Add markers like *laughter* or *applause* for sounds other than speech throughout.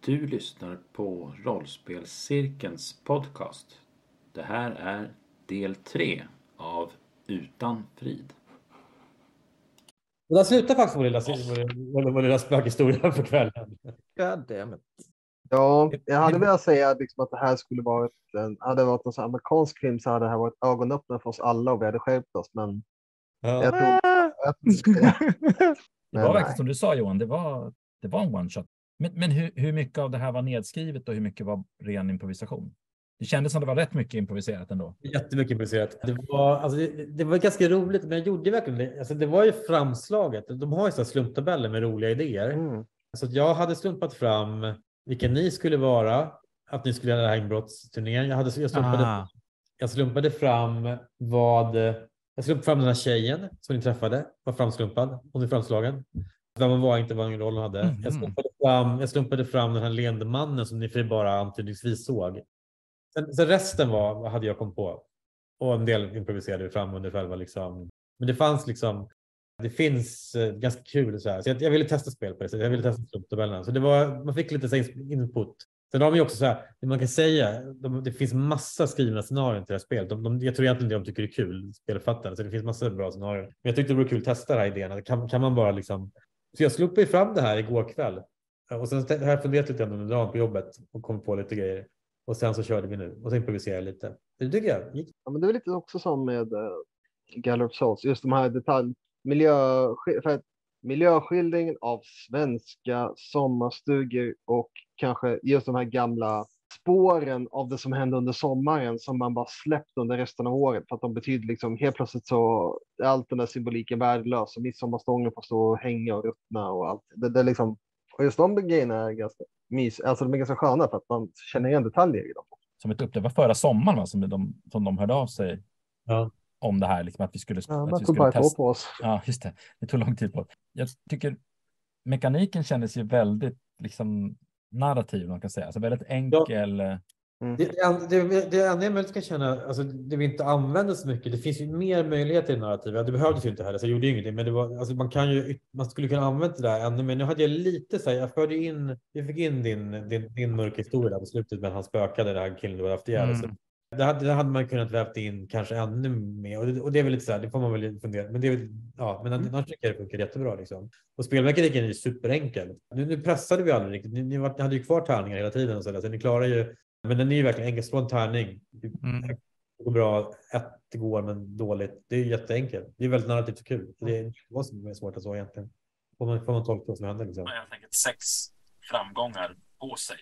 Du lyssnar på Rollspelscirkelns podcast. Det här är del 3 av Utan frid. Och där slutar faktiskt vår lilla, vår, vår lilla spökhistoria för kvällen. God damn it. Ja, jag hade velat säga liksom att det här skulle varit en, hade det varit en amerikansk film så hade det här varit ögonöppnare för oss alla och vi hade skärpt oss. Men Ja. jag tror jag, *laughs* Det var verkligen som du sa Johan, det var, det var en one shot. Men, men hur, hur mycket av det här var nedskrivet och hur mycket var ren improvisation? Det kändes som det var rätt mycket improviserat ändå. Jättemycket improviserat. Det var, alltså, det, det var ganska roligt, men jag gjorde verkligen det. Alltså, det var ju framslaget. De har ju så här slumptabeller med roliga idéer. Mm. Så att jag hade slumpat fram vilka ni skulle vara, att ni skulle göra den här inbrottsturneringen. Jag, hade, jag, slumpade, Ah. jag slumpade fram vad... Jag slumpade fram den här tjejen som ni träffade, var framslumpad. Hon är framslagen. Vem hon var inte vad roll hon hade. Mhm. Jag, slumpade fram, jag slumpade fram den här leende mannen som ni för bara antydningsvis såg. Sen, sen resten var, hade jag kommit på. Och en del improviserade vi fram under själva liksom. Men det fanns liksom det finns eh, ganska kul så här. Så jag, jag ville testa spel på det sättet. Jag ville testa slumptabellerna. Så det var, man fick lite så här input. Sen har de ju också så här, det man kan säga, de, det finns massa skrivna scenarion till det här spelet. De, de, jag tror egentligen det de tycker är kul, spelförfattare. Så det finns massa bra scenarion. Men jag tyckte det vore kul att testa den här idén. Kan, kan man bara liksom... Så jag slog mig fram det här igår kväll. Och sen har jag funderat lite grann under dagen på jobbet och kommit på lite grejer. Och sen så körde vi nu och så improviserade jag lite. Det tycker jag gick. Ja, men det är lite också som med uh, Gallup Souls, just de här detalj, miljö, för att miljöskildringen av svenska sommarstugor och kanske just de här gamla spåren av det som hände under sommaren som man bara släppt under resten av året för att de betyder liksom helt plötsligt så är allt den där symboliken värdelös och midsommarstången får stå och hänga och ruttna och allt. Det, det är liksom, och just de grejerna är ganska mys, alltså de är ganska sköna för att man känner igen detaljer i dem. Som ett upp, det var förra sommaren va, som, de, som de hörde av sig Ja. om det här, liksom, att vi skulle, Ja, att vi skulle bara testa. på oss. Ja, just det. Det tog lång tid på. Jag tycker mekaniken kändes ju väldigt liksom, narrativ, man kan säga. Alltså väldigt enkel. eh, Mm. Det, det, det, det enda jag möjligt kan känna, alltså det vi inte använder så mycket, det finns ju mer möjligheter i narrativet. Det behövdes ju inte heller, så jag gjorde ju ingenting. Men det var, alltså man, kan ju, man skulle kunna använda det där ännu mer. Nu hade jag lite så här, jag förde in, jag fick in din, din, din mörka historia där på slutet, men han spökade, den här killen du hade haft ihjäl. Mm. Så Det hade, det hade man kunnat vävt in kanske ännu mer. Och det, och det är väl lite så här, det får man väl fundera. Men det är väl, ja, men annars tycker jag det funkar jättebra liksom. Och spelmekaniken är ju superenkel. Nu, nu pressade vi aldrig riktigt. Ni, ni, var, ni hade ju kvar tärningar hela tiden och så, där, så ni klarar ju. Men den är ju verkligen enkel. Slå en tärning. Mm. Det går bra. Ett går, men dåligt. Det är ju jätteenkelt. Det är väldigt narrativt och kul. Det är vad som är svårt att så egentligen. Får man, får man tolka vad som händer liksom. helt enkelt sex framgångar på sig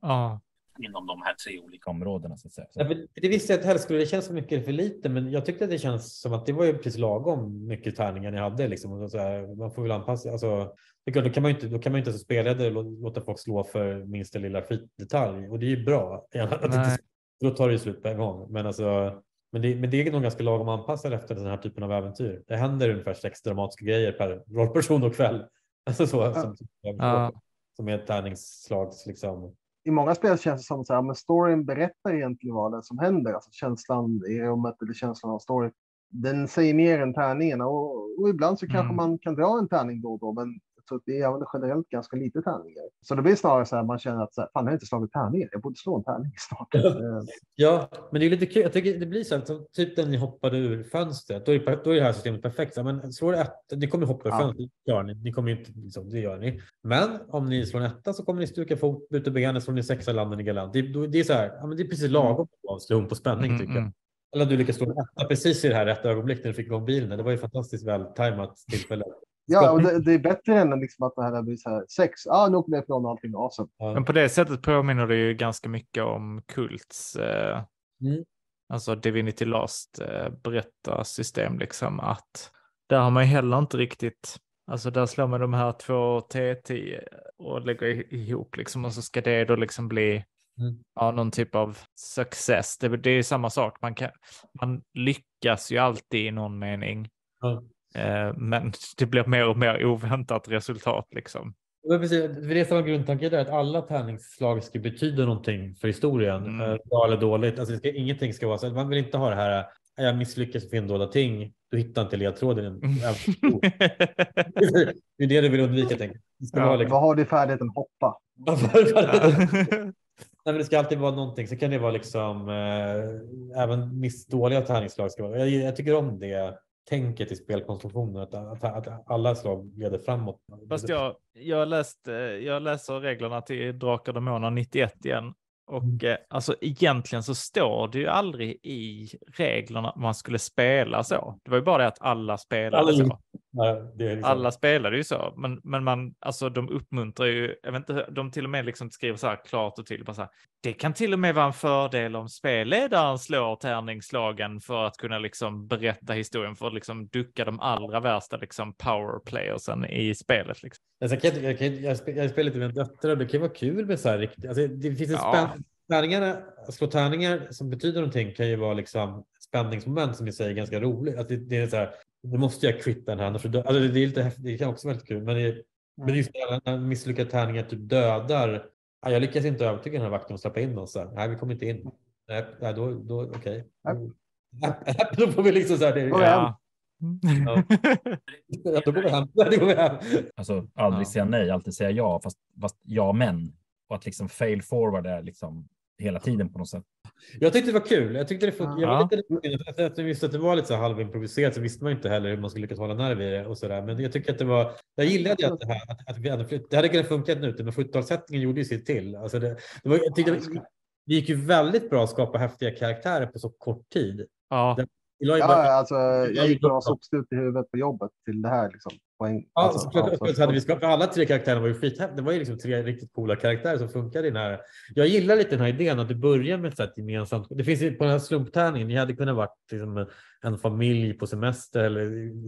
Ja. Inom de här tre olika områdena. Så att säga. Ja, men det visste jag att helst skulle det kännas för mycket eller för lite, men jag tyckte att det känns som att det var ju precis lagom mycket tärningar ni hade. Liksom. Och så här, man får väl anpassa. Alltså, det då kan man ju inte, då kan man inte som spelledare lå- låta folk slå för minsta lilla skitdetalj och det är ju bra. *laughs* Att det då tar det ju slut på en gång. Men, alltså, men, det, men det är nog ganska lagom anpassat efter den här typen av äventyr. Det händer ungefär sex dramatiska grejer per rollperson och kväll. *laughs* Alltså så, som, Ja. som är ett tärningsslags liksom. I många spel känns det som att storyn berättar egentligen vad det är som händer. Alltså känslan i rummet eller känslan av story. Den säger mer än tärningarna och, och ibland så kanske Mm. man kan dra en tärning då och då. Men att vi använder generellt ganska lite tärningar. Så det blir snarare så här man känner att så här, fan jag har inte slagit tärningar. Jag borde slå en tärning snart. Eh, Ja, men det är lite kul. Jag tycker det blir så här, som typ när ni hoppade ur fönstret. Då är, det- då är det här systemet perfekt. Så här, Men slår ett, ni kommer hoppa ur Ja. fönstret. Det gör ni. ni kommer inte, liksom, det gör ni. Men om ni slår en etta så kommer ni stuka fot, byta ben, slår ni sexa landen i galant. Det, då- det är så här, ja, men det är precis lagom att slå hum på spänning Mm, tycker jag. mm. Eller att du lyckas slå en etta precis i det här rätta ögonblick när du fick igång bilen. Det var ju fantastiskt väl tajmat tillfälle. Ja, och det, det är bättre än liksom att det här blir så här sex. Ja, ah, nu åker jag ifrån allting awesome. Ja. Men på det sättet påminner det ju ganska mycket om Kults, eh, Mm. alltså Divinity Last eh, berättarsystem, liksom att där har man ju heller inte riktigt, alltså där slår man de här två T10 och lägger i- ihop liksom och så ska det då liksom bli Mm. ja, någon typ av success. Det, det är ju samma sak, man, kan, man lyckas ju alltid i någon mening. Ja. Eh, men *laughs* det blir mer och mer oväntat resultat liksom. Det är precis, det är samma grundtanke där, att alla tärningsslag ska betyda någonting för historien. Mm. eh, Bra eller dåligt. Alltså ska, ingenting ska vara så. Man vill inte ha det här jag misslyckas med dolda ting, då hittar inte ledtråden. Mm. *laughs* det är det du vill undvika. Ska Ja. vara liksom... Vad har du färdigheten hoppa? *laughs* Nej, men det ska alltid vara någonting. Så kan det vara liksom eh, även miss dåliga tärningsslag. Ska vara. Jag, jag tycker om det tänket i spelkonstruktionen att, att, att alla slag leder framåt. Fast jag, jag, läst, eh, jag läser reglerna till Drakar och Demoner 91 igen. Och eh, alltså egentligen så står det ju aldrig i reglerna att man skulle spela så. Det var ju bara det att alla spelade Alla så. är liksom, Alla spelade ju så, men, men man, alltså de uppmuntrar ju, jag vet inte, de till och med liksom skriver så här klart och tydligt, här, det kan till och med vara en fördel om spelledaren slår tärningsslagen för att kunna liksom berätta historien, för att liksom ducka de allra värsta liksom powerplayersen i spelet. Liksom. Alltså, jag, kan, jag, kan, jag, spelar, jag spelar lite med döttrar det kan vara kul med så här riktigt. Alltså, det finns en Ja. att slå tärningar som betyder någonting kan ju vara liksom spänningsmoment som i sig är ganska roligt. Att det, det är så här, nu måste jag kvitta den här. annars- Alltså, det, är lite det kan också vara väldigt kul. Men, det, men just när- misslyckade tärningar typ dödar. Ja, jag lyckas inte övertyga den här vakten att släppa in oss. Nej, vi kommer inte in. Nej, då, då okej. *laughs* Då får vi liksom så här. Det, ja. Hem. Ja. Då går vi hem. Då går vi hem. Alltså aldrig Ja. säga nej, alltid säga ja, fast, fast ja men. Och att liksom fail forward är liksom hela tiden på något sätt. Jag tyckte det var kul. Jag tyckte det funkade. Jag Ja. var lite, efter att jag visste att det var lite så halvimproviserat så visste man inte heller hur man skulle lyckas hålla nerv i det och så där. Men jag tycker att det var. Jag gillade att det här att, att vi hade flytt. Det hade kunnat funka nu, men 70-talssättningen gjorde ju sitt till. Alltså det, det, var, jag tyckte, det, det gick ju väldigt bra att skapa häftiga karaktärer på så kort tid. ja. Ja, alltså, jag gick några sopstut i huvudet på jobbet till det här. Liksom, poäng. Ja, alltså, så, ja, så hade vi skapat, alla tre karaktärerna var ju skithäftiga. Det var ju liksom tre riktigt coola karaktärer som funkade i den här. Jag gillar lite den här idén att du börjar med ett så gemensamt. Det finns ju på den här slumptärningen. Ni hade kunnat varit liksom en familj på semester eller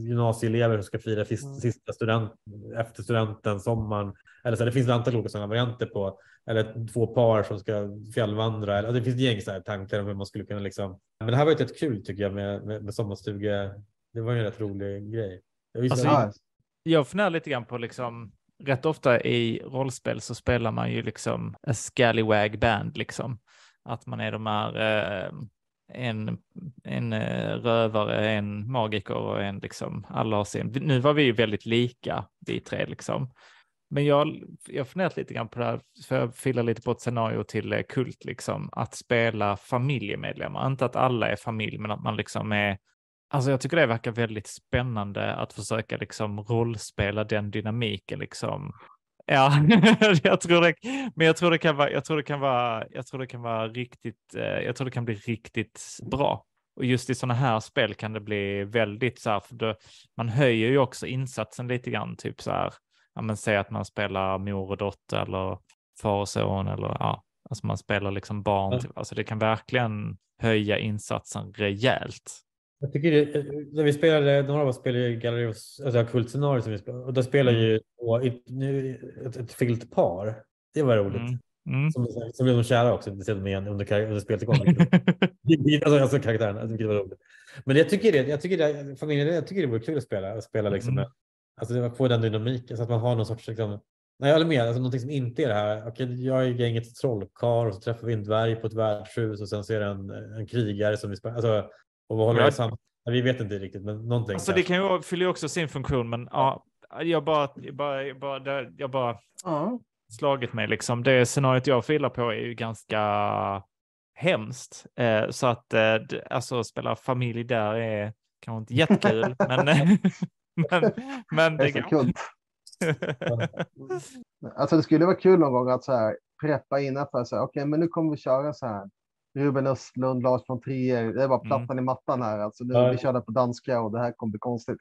gymnasieelever som ska fira sista, Mm. sista student efter studenten, sommaren. Eller så det finns ett antal olika sådana varianter på. Eller två par som ska fjällvandra. Eller, det finns ett gäng så här tankar om hur man skulle kunna liksom. Men det här var ju rätt kul tycker jag med, med, med sommarstuga. Det var ju en rätt rolig grej. Alltså, jag funderar lite grann på liksom, rätt ofta i rollspel så spelar man ju liksom a scallywag band liksom. Att man är de här, eh, en, en eh, rövare, en magiker och en liksom, alla har sin. Nu var vi ju väldigt lika, vi tre liksom. Men jag har funderat lite grann på det här, för jag filar lite på ett scenario till eh, kult, liksom, att spela familjemedlemmar. Inte att alla är familj, men att man liksom är Alltså jag tycker det verkar väldigt spännande att försöka liksom rollspela den dynamiken liksom. Ja, *laughs* jag tror det, men jag tror det kan vara, jag tror det kan vara, jag tror det kan vara riktigt, eh, jag tror det kan bli riktigt bra. Och just i sådana här spel kan det bli väldigt så här, för då, man höjer ju också insatsen lite grann, typ så här, ja men säg att man spelar mor och dotter eller far och son eller ja, alltså man spelar liksom barn, Ja. typ. alltså det kan verkligen höja insatsen rejält. Jag tycker det, när vi spelade, några av oss spelade ju Gallery of, alltså Kult-scenario som vi spelade, och då spelade ju två- ett, ett, ett filt par. Det var roligt. Mm. Mm. Som, som blev de kära också, det ser de igen under, under spelet igång. *laughs* alltså, alltså karaktären, alltså, vilket var roligt. Men jag tycker det, jag tycker det, familjen, jag tycker det vore kul att spela, att spela liksom Mm. med, alltså att få den dynamiken så att man har någon sorts liksom, Nej, jag håller med. Alltså, någonting som inte är det här. Okej, jag är gänget trollkarl och så träffar vi en dvärg på ett värdshus och sen det en, en krigare som vi spelar. Alltså, och vad håller Ja. det samman? Vi vet inte riktigt, men någonting. Alltså det kan ju ju också sin funktion, men ja, jag bara, jag bara, jag bara, jag bara ja. slagit mig liksom. Det scenariot jag filar på är ju ganska hemskt. Eh, så att eh, alltså spela familj där är kanske inte jättekul, *laughs* men, *laughs* men, men Det det är kul. *laughs* Alltså det skulle vara kul någon gång att så här preppa innanför. Så här, Okej, men nu kommer vi köra så här. Ruben Östlund, Lars von Trier. Det var plattan i mattan här. Alltså nu, Ja. Vi körde på danska och det här kommer bli konstigt.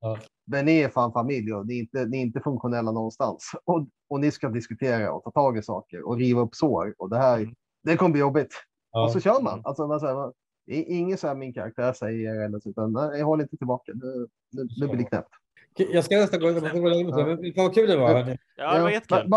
Ja. Men ni är fan familj och ni är inte, ni är inte funktionella någonstans. Och, och ni ska diskutera och ta tag i saker och riva upp sår. Och det här, Mm. det kommer bli jobbigt. Ja. Och så kör man. Alltså, man, så här, man, det är inget så här min karaktär säger eller så, utan nej, jag håller inte tillbaka. Nu, nu, nu blir det knäppt. Jag ska nästan gå, gå och. Men vad kul det var. Ja, det var jättekul.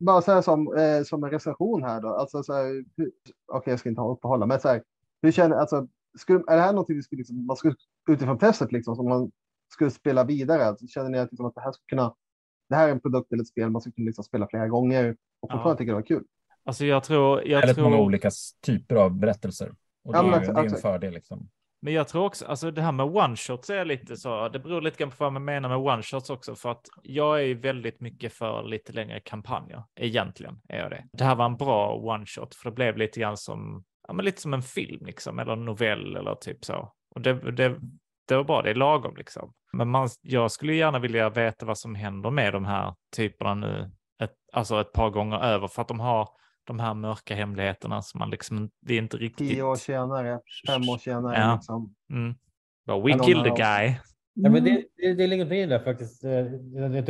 Bara så här som, eh, som en recension här då. Alltså så här, hur- okej, jag ska inte uppehålla, men så här, hur känner, alltså, skulle, är det här någonting vi skulle, liksom, man skulle, utifrån testet liksom, som man skulle spela vidare? Alltså, känner ni att, liksom, att det här skulle kunna, det här är en produkt eller ett spel man skulle kunna liksom, spela flera gånger och fortfarande Ja. tycka det var kul? Alltså jag tror, jag Väldigt många tror, olika s- typer av berättelser. Och det, Ja, men är, exakt, det är en exakt. fördel. Liksom. Men jag tror också, alltså det här med one-shots är lite så, det beror lite grann på vad man menar med one-shots också, för att jag är ju väldigt mycket för lite längre kampanjer, egentligen är jag det. Det här var en bra one-shot, för det blev lite grann som, ja men lite som en film liksom, eller en novell eller typ så. Och det, det, det var bra, det är lagom liksom. Men man, jag skulle gärna vilja veta vad som händer med de här typerna nu, ett, alltså ett par gånger över, för att de har de här mörka hemligheterna som man liksom, det är inte riktigt. Tio år senare, fem år senare. Ja. Liksom. Mm. But we killed the guy. Ja, men det, det, det ligger det där faktiskt. Eh, spelet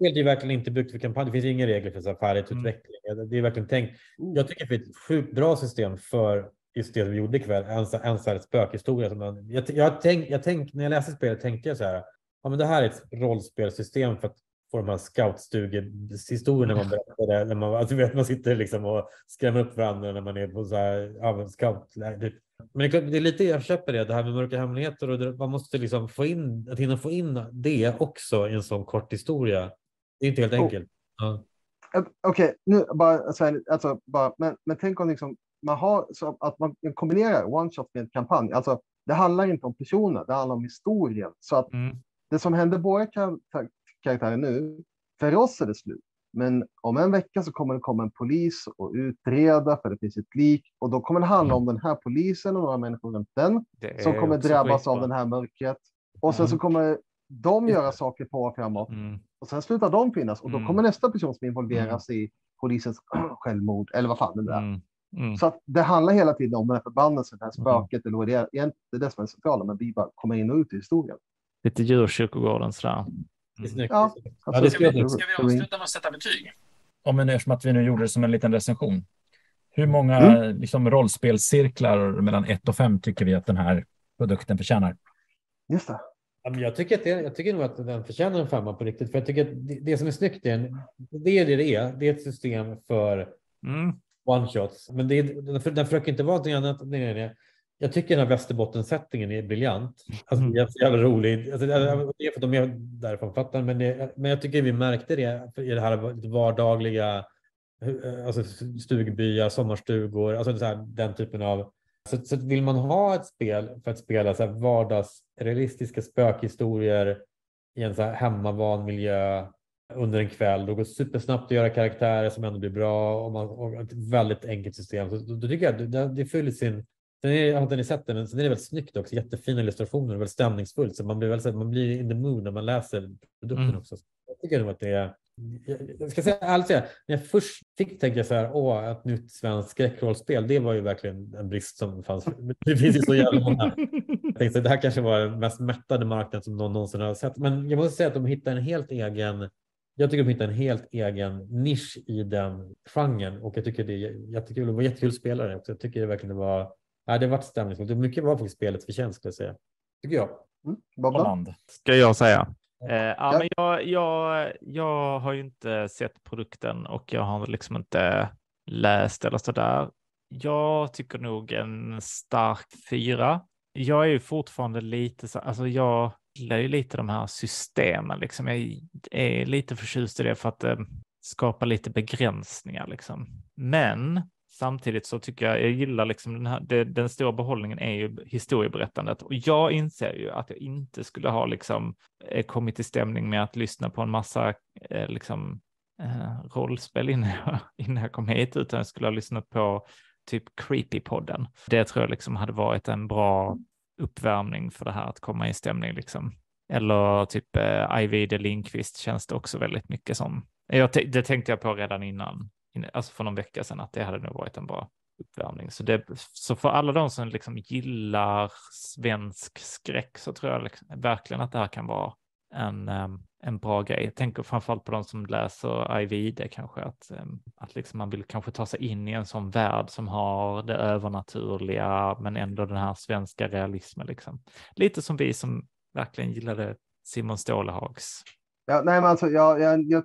är ju verkligen inte byggt för kampanj. Det finns inga regler för så färdigutveckling. Mm. Det är verkligen tänkt. Jag tycker det är ett sjukt bra system för just det vi gjorde ikväll. En, så- en så här spökhistoria. Som man, jag, jag, tänk, jag tänk, när jag läste spelet tänkte jag så här. Ja, men det här är ett rollspelsystem för att få de här scoutstugehistorierna man berättar. där, När man, alltså, vet, man sitter liksom och skrämmer upp varandra när man är på så här, ja, scout. typ. Men det är, klart, det är lite, jag köper det, det här med mörka hemligheter och det, man måste liksom få in, att hinna få in det också i en sån kort historia. Det är inte helt Oh. enkelt. Ja. Eh, Okej, nu bara, alltså, bara men, men tänk om liksom, man har så att man kombinerar one shot med en kampanj. Alltså, det handlar inte om personer, det handlar om historien. Så att Mm. det som händer våra kar- karaktärer nu, för oss är det slut. Men om en vecka så kommer det komma en polis och utreda för det finns ett lik och då kommer det handla om den här polisen och några människor runt den Det som kommer drabbas av skitbra. den här mörkret. Och sen Mm. så kommer de göra saker på och framåt Mm. och sen slutar de finnas och då Mm. kommer nästa person som involveras i polisens *clears throat* självmord eller vad fan det är. Mm. Mm. Så att det handlar hela tiden om den här förbannelsen, det här Mm. spöket eller vad det är. Det är det som är centrala, men vi bara kommer in och ut i historien. Lite djurkyrkogården sådär. Mm. Ja. Ja, det ska jag Ska vi avsluta med att sätta betyg? Om vi nu, eftersom att vi nu gjorde det som en liten recension. Hur många Mm. liksom, rollspelscirklar mellan 1 och 5 tycker vi att den här produkten förtjänar? Just det. Ja, men jag, tycker att det, jag tycker nog att den förtjänar en femma på riktigt. För jag tycker att det, det som är snyggt är, en, det är det det är. Det är ett system för Mm. one shots. Men det är, den, den försöker inte vara någonting annat. Nej, nej, nej. Jag tycker den här Västerbotten-settingen är briljant. Alltså, Mm. jävla rolig. Alltså, det är för att de är därifrån, fattar men, det, men jag tycker vi märkte det i det här vardagliga, eh, alltså stugbyar, sommarstugor, alltså så här, den typen av. Så, så vill man ha ett spel för att spela så här vardagsrealistiska spökhistorier i en så här hemmavan miljö under en kväll. Då går det supersnabbt att göra karaktärer som ändå blir bra och, man, och ett väldigt enkelt system. Så, då, då tycker jag att det, det fyller sin Sen är, inte ni sett det, men sen är det väldigt snyggt också. Jättefina illustrationer väldigt stämningsfullt. Så man blir, väldigt, man blir in the mood när man läser produkten Mm. också. Så jag tycker nog att det är... Jag, ska säga ärligt säga, när jag först fick tänka jag så här, åh, ett nytt svenskt skräckrollspel, det var ju verkligen en brist som fanns. *laughs* Det finns ju så jävla många. Jag tänkte, det här kanske var den mest mättade marknaden som någon någonsin har sett. Men jag måste säga att de hittar en helt egen jag tycker de hittar en helt egen nisch i den genren och jag tycker det är jättekul. Det var jättekul spelare också. Jag tycker verkligen det var. Ja, det varit stämningsfullt. Det mycket var faktiskt spelets förtjänst skulle jag säga. Tycker jag. Mm. Holland. Ska jag säga. Eh, ja, Ja. men jag, jag, jag har ju inte sett produkten och jag har liksom inte läst eller så där. Jag tycker nog en stark fyra. Jag är ju fortfarande lite så, alltså jag gillar ju lite de här systemen liksom. Jag är lite förtjust i det för att det skapar lite begränsningar liksom. Men samtidigt så tycker jag, jag gillar liksom den här, det, den stora behållningen är ju historieberättandet och jag inser ju att jag inte skulle ha liksom eh, kommit i stämning med att lyssna på en massa eh, liksom eh, rollspel innan jag, *laughs* innan jag kom hit, utan jag skulle ha lyssnat på typ Creepy-podden. Det tror jag liksom hade varit en bra uppvärmning för det här att komma i stämning liksom. Eller typ eh, Ivy de Lindqvist känns det också väldigt mycket som. Jag det tänkte jag på redan innan, alltså för någon vecka sedan, att det hade nog varit en bra uppvärmning. Så, det, så för alla de som liksom gillar svensk skräck så tror jag liksom, verkligen att det här kan vara en, ehm, en bra grej. Jag tänker framförallt på de som läser IVD kanske, att, ehm, att liksom man vill kanske ta sig in i en sån värld som har det övernaturliga, men ändå den här svenska realismen. Liksom. Lite som vi som verkligen gillade Simon Stålehags. Ja, nej, men alltså, jag, jag, jag,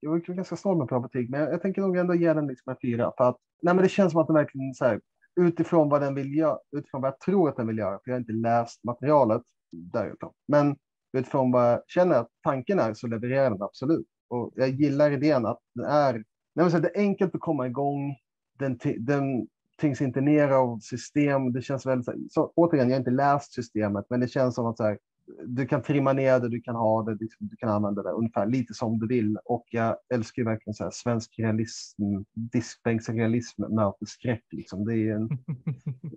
jag var ganska snål med bra betyg, men jag, jag tänker nog ändå ge den liksom en fyra. För att, nej, men det känns som att den verkligen så här, utifrån vad den vill göra, utifrån vad jag tror att den vill göra, för jag har inte läst materialet därutom. Men utifrån vad jag känner att tanken är så levererar den absolut. Och jag gillar idén att den är, nej, men så här, det är enkelt att komma igång. Den, den tyngs inte ner av system. Det känns väldigt, så, återigen, jag har inte läst systemet, men det känns som att så här, du kan trimma ner det, du kan ha det, liksom, du kan använda det ungefär lite som du vill. Och jag älskar ju verkligen så här, svensk realism, diskbänksrealism möter skräck. Liksom. Det, är en,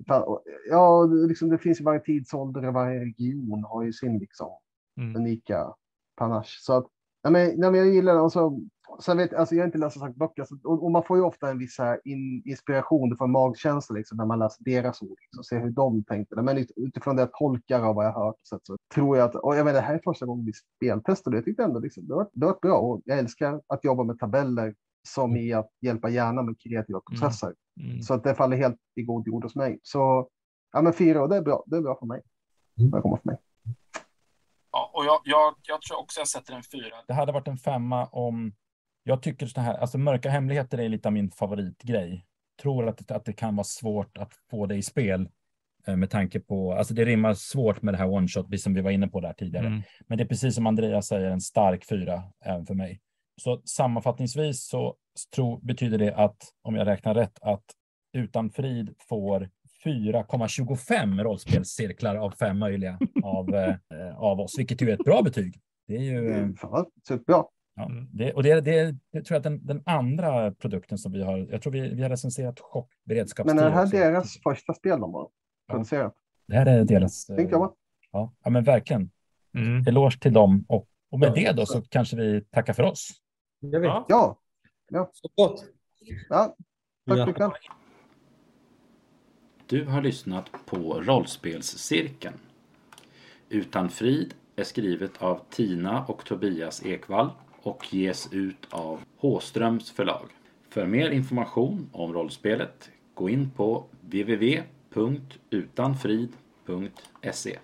*laughs* ja, liksom, det finns ju varje tidsålder och varje region har ju sin liksom, mm. unika panache. Så att, nej, men, nej, men jag gillar det. Och så, Sen vet, alltså jag har inte läst sagt böcker, så, och, och, man får ju ofta en viss här in, inspiration från magkänsla liksom, när man läser deras ord, liksom, ser hur de tänkte. Men utifrån det jag tolkar av vad jag hört så, så tror jag att, och jag vet, det här är första gången vi speltestar jag tyckte ändå liksom, det, var, det var bra. Och jag älskar att jobba med tabeller som i att hjälpa hjärnan med kreativa mm. processer. Mm. Mm. Så att det faller helt i god jord hos mig. Så ja, men fyra, och det är bra. Det är bra för mig. Mm. Det kommer för mig. Ja, och jag, jag, jag tror också jag sätter en fyra. Det hade varit en femma om jag tycker så här, alltså mörka hemligheter är lite av min favoritgrej. Tror att, att det kan vara svårt att få det i spel eh, med tanke på, alltså det rimmar svårt med det här one shot, som vi var inne på där tidigare. Mm. Men det är precis som Andreas säger, en stark fyra även för mig. Så sammanfattningsvis så tro, betyder det att, om jag räknar rätt, att Utan frid får 4,25 rollspelscirklar av fem möjliga av, eh, av oss, vilket ju är ett bra betyg. Det är ju... Mm, superbra. Ja, mm. det, och det, det, det tror jag den, den, andra produkten som vi har, jag tror vi, vi har recenserat chockberedskapsteam. Men är det här också. deras första spel de har producerat? Det här är deras. Tänkte jag ja, ja, men verkligen. Mm. Eloge till dem och, och med ja, det då så kanske vi tackar för oss. Ja. Ja. ja. Så gott. Ja. Tack mycket. Ja. Du har lyssnat på Rollspelscirkeln. Utan frid är skrivet av Tina och Tobias Ekvall och ges ut av Håströms förlag. För mer information om rollspelet gå in på www.utanfrid.se